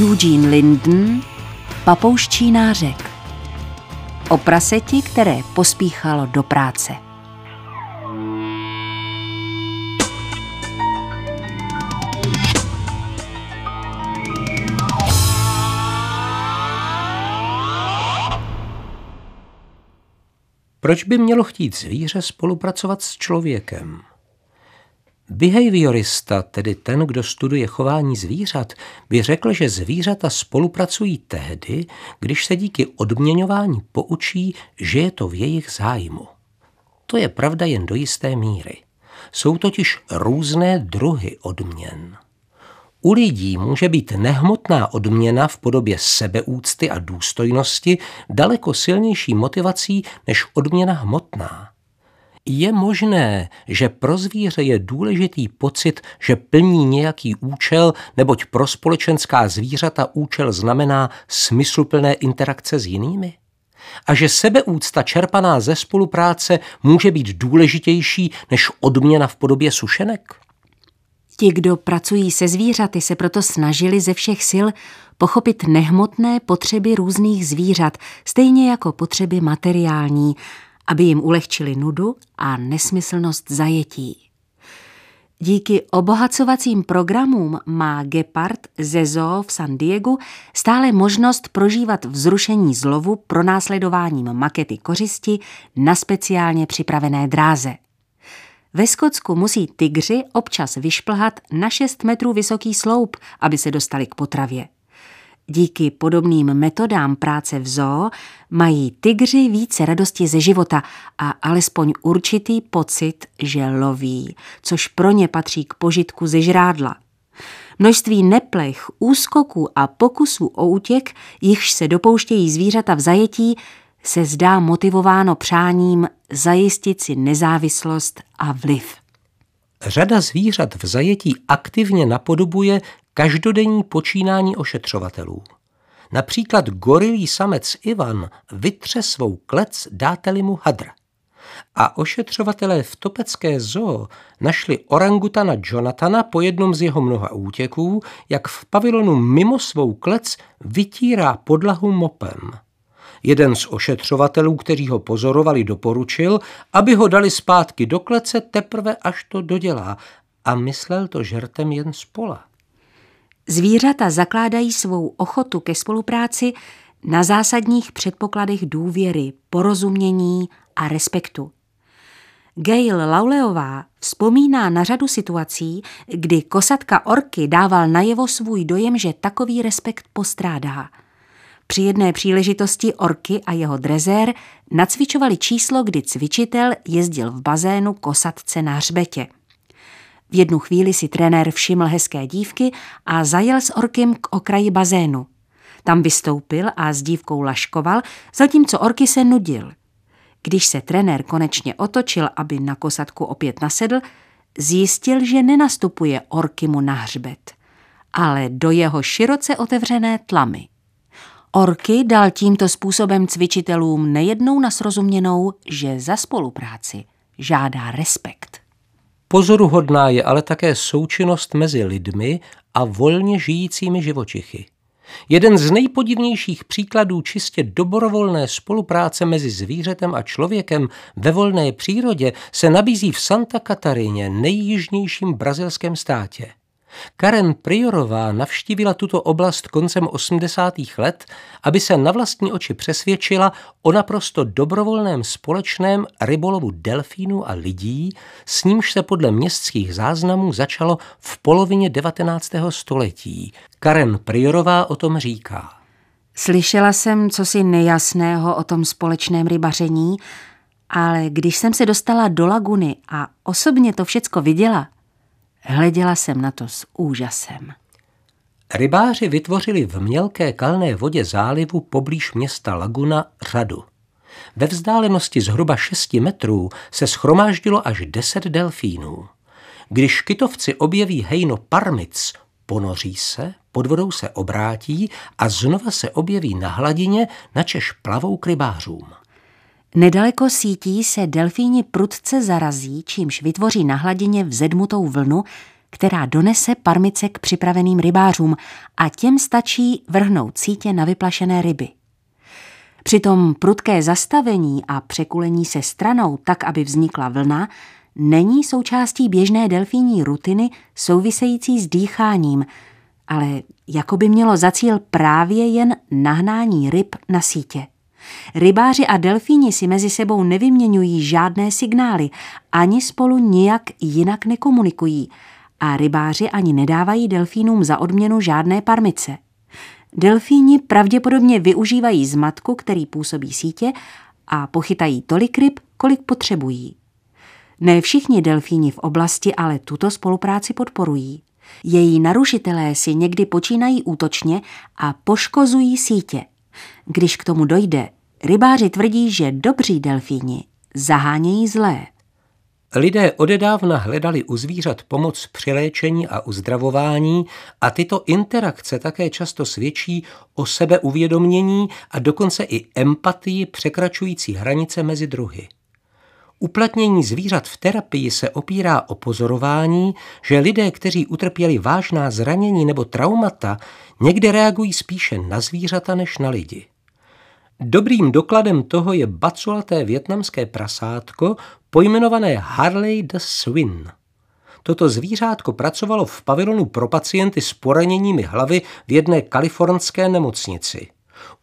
Eugene Linden, papouščí nářek. O praseti, které pospíchalo do práce. Proč by mělo chtít zvíře spolupracovat s člověkem? Behaviorista, tedy ten, kdo studuje chování zvířat, by řekl, že zvířata spolupracují tehdy, když se díky odměňování poučí, že je to v jejich zájmu. To je pravda jen do jisté míry. Jsou totiž různé druhy odměn. U lidí může být nehmotná odměna v podobě sebeúcty a důstojnosti daleko silnější motivací než odměna hmotná. Je možné, že pro zvíře je důležitý pocit, že plní nějaký účel, neboť pro společenská zvířata účel znamená smysluplné interakce s jinými? A že sebeúcta čerpaná ze spolupráce může být důležitější než odměna v podobě sušenek? Ti, kdo pracují se zvířaty, se proto snažili ze všech sil pochopit nehmotné potřeby různých zvířat, stejně jako potřeby materiální, aby jim ulehčili nudu a nesmyslnost zajetí. Díky obohacovacím programům má Gepard ze zoo v San Diego stále možnost prožívat vzrušení zlovu pronásledováním makety kořisti na speciálně připravené dráze. Ve Skotsku musí tygři občas vyšplhat na 6 metrů vysoký sloup, aby se dostali k potravě. Díky podobným metodám práce v zoo mají tygři více radosti ze života a alespoň určitý pocit, že loví, což pro ně patří k požitku ze žrádla. Množství neplech, úskoků a pokusů o útěk, jichž se dopouštějí zvířata v zajetí, se zdá motivováno přáním zajistit si nezávislost a vliv. Řada zvířat v zajetí aktivně napodobuje každodenní počínání ošetřovatelů. Například gorilý samec Ivan vytře svou klec, dáte mu hadr. A ošetřovatelé v Topecké zoo našli orangutana Jonathana po jednom z jeho mnoha útěků, jak v pavilonu mimo svou klec vytírá podlahu mopem. Jeden z ošetřovatelů, kteří ho pozorovali, doporučil, aby ho dali zpátky do klece teprve, až to dodělá a myslel to žertem jen z pola. Zvířata zakládají svou ochotu ke spolupráci na zásadních předpokladech důvěry, porozumění a respektu. Gail Lauleová vzpomíná na řadu situací, kdy kosatka orky dával najevo svůj dojem, že takový respekt postrádá. Při jedné příležitosti orky a jeho drezér nacvičovali číslo, kdy cvičitel jezdil v bazénu kosatce na hřbetě. V jednu chvíli si trenér všiml hezké dívky a zajel s orkem k okraji bazénu. Tam vystoupil a s dívkou laškoval, zatímco orky se nudil. Když se trenér konečně otočil, aby na kosatku opět nasedl, zjistil, že nenastupuje orky mu na hřbet, ale do jeho široce otevřené tlamy. Orky dal tímto způsobem cvičitelům nejednou na srozuměnou, že za spolupráci žádá respekt. Pozoruhodná je ale také součinnost mezi lidmi a volně žijícími živočichy. Jeden z nejpodivnějších příkladů čistě dobrovolné spolupráce mezi zvířetem a člověkem ve volné přírodě se nabízí v Santa Katarině, nejjižnějším brazilském státě. Karen Priorová navštívila tuto oblast koncem 80. let, aby se na vlastní oči přesvědčila o naprosto dobrovolném společném rybolovu delfínů a lidí, s nímž se podle městských záznamů začalo v polovině 19. století. Karen Priorová o tom říká. Slyšela jsem cosi nejasného o tom společném rybaření, ale když jsem se dostala do laguny a osobně to všecko viděla, Hleděla jsem na to s úžasem. Rybáři vytvořili v mělké kalné vodě zálivu poblíž města Laguna řadu. Ve vzdálenosti zhruba 6 metrů se schromáždilo až 10 delfínů. Když kytovci objeví hejno parmic, ponoří se, pod vodou se obrátí a znova se objeví na hladině, načež plavou k rybářům. Nedaleko sítí se delfíni prudce zarazí, čímž vytvoří na hladině vzedmutou vlnu, která donese parmice k připraveným rybářům a těm stačí vrhnout sítě na vyplašené ryby. Přitom prudké zastavení a překulení se stranou tak, aby vznikla vlna, není součástí běžné delfíní rutiny související s dýcháním, ale jako by mělo za cíl právě jen nahnání ryb na sítě. Rybáři a delfíni si mezi sebou nevyměňují žádné signály, ani spolu nijak jinak nekomunikují a rybáři ani nedávají delfínům za odměnu žádné parmice. Delfíni pravděpodobně využívají zmatku, který působí sítě a pochytají tolik ryb, kolik potřebují. Ne všichni delfíni v oblasti ale tuto spolupráci podporují. Její narušitelé si někdy počínají útočně a poškozují sítě. Když k tomu dojde, rybáři tvrdí, že dobří delfíni zahánějí zlé. Lidé odedávna hledali u zvířat pomoc při léčení a uzdravování a tyto interakce také často svědčí o sebeuvědomění a dokonce i empatii překračující hranice mezi druhy. Uplatnění zvířat v terapii se opírá o pozorování, že lidé, kteří utrpěli vážná zranění nebo traumata, někdy reagují spíše na zvířata než na lidi. Dobrým dokladem toho je baculaté větnamské prasátko pojmenované Harley the Swin. Toto zvířátko pracovalo v pavilonu pro pacienty s poraněními hlavy v jedné kalifornské nemocnici.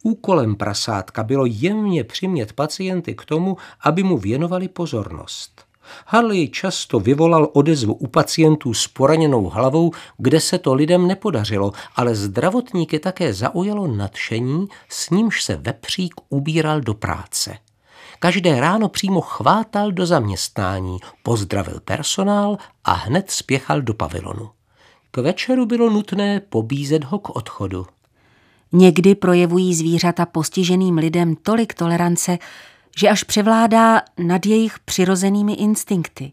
Úkolem prasátka bylo jemně přimět pacienty k tomu, aby mu věnovali pozornost. Harley často vyvolal odezvu u pacientů s poraněnou hlavou, kde se to lidem nepodařilo, ale zdravotníky také zaujalo nadšení, s nímž se vepřík ubíral do práce. Každé ráno přímo chvátal do zaměstnání, pozdravil personál a hned spěchal do pavilonu. K večeru bylo nutné pobízet ho k odchodu. Někdy projevují zvířata postiženým lidem tolik tolerance, že až převládá nad jejich přirozenými instinkty.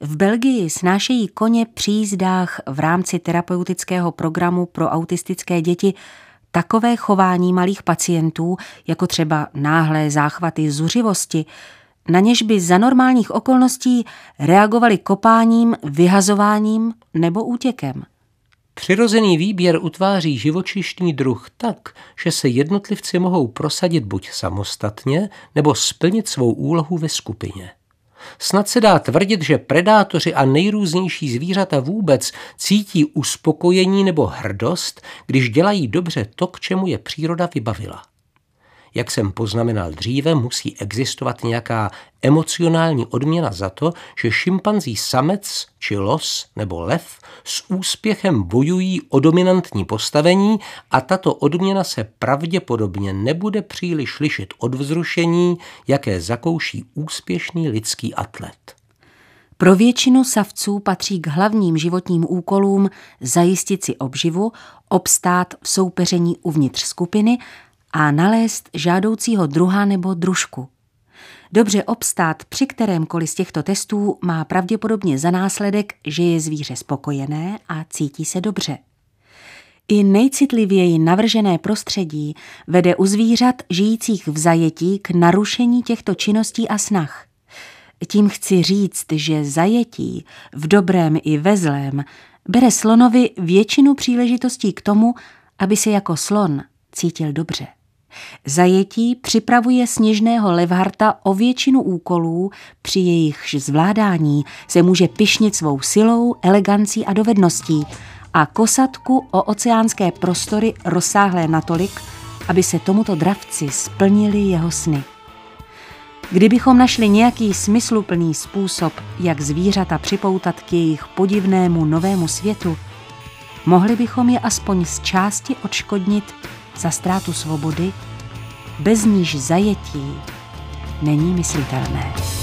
V Belgii snášejí koně při jízdách v rámci terapeutického programu pro autistické děti takové chování malých pacientů, jako třeba náhlé záchvaty zuřivosti, na něž by za normálních okolností reagovali kopáním, vyhazováním nebo útěkem. Přirozený výběr utváří živočišný druh tak, že se jednotlivci mohou prosadit buď samostatně, nebo splnit svou úlohu ve skupině. Snad se dá tvrdit, že predátoři a nejrůznější zvířata vůbec cítí uspokojení nebo hrdost, když dělají dobře to, k čemu je příroda vybavila. Jak jsem poznamenal dříve, musí existovat nějaká emocionální odměna za to, že šimpanzí samec či los nebo lev s úspěchem bojují o dominantní postavení a tato odměna se pravděpodobně nebude příliš lišit od vzrušení, jaké zakouší úspěšný lidský atlet. Pro většinu savců patří k hlavním životním úkolům zajistit si obživu, obstát v soupeření uvnitř skupiny a nalézt žádoucího druha nebo družku. Dobře obstát při kterémkoliv z těchto testů má pravděpodobně za následek, že je zvíře spokojené a cítí se dobře. I nejcitlivěji navržené prostředí vede u zvířat žijících v zajetí k narušení těchto činností a snah. Tím chci říct, že zajetí v dobrém i ve zlém bere slonovi většinu příležitostí k tomu, aby se jako slon cítil dobře. Zajetí připravuje sněžného Levharta o většinu úkolů, při jejichž zvládání se může pišnit svou silou, elegancí a dovedností a kosatku o oceánské prostory rozsáhlé natolik, aby se tomuto dravci splnili jeho sny. Kdybychom našli nějaký smysluplný způsob, jak zvířata připoutat k jejich podivnému novému světu, mohli bychom je aspoň z části odškodnit za ztrátu svobody, bez níž zajetí není myslitelné.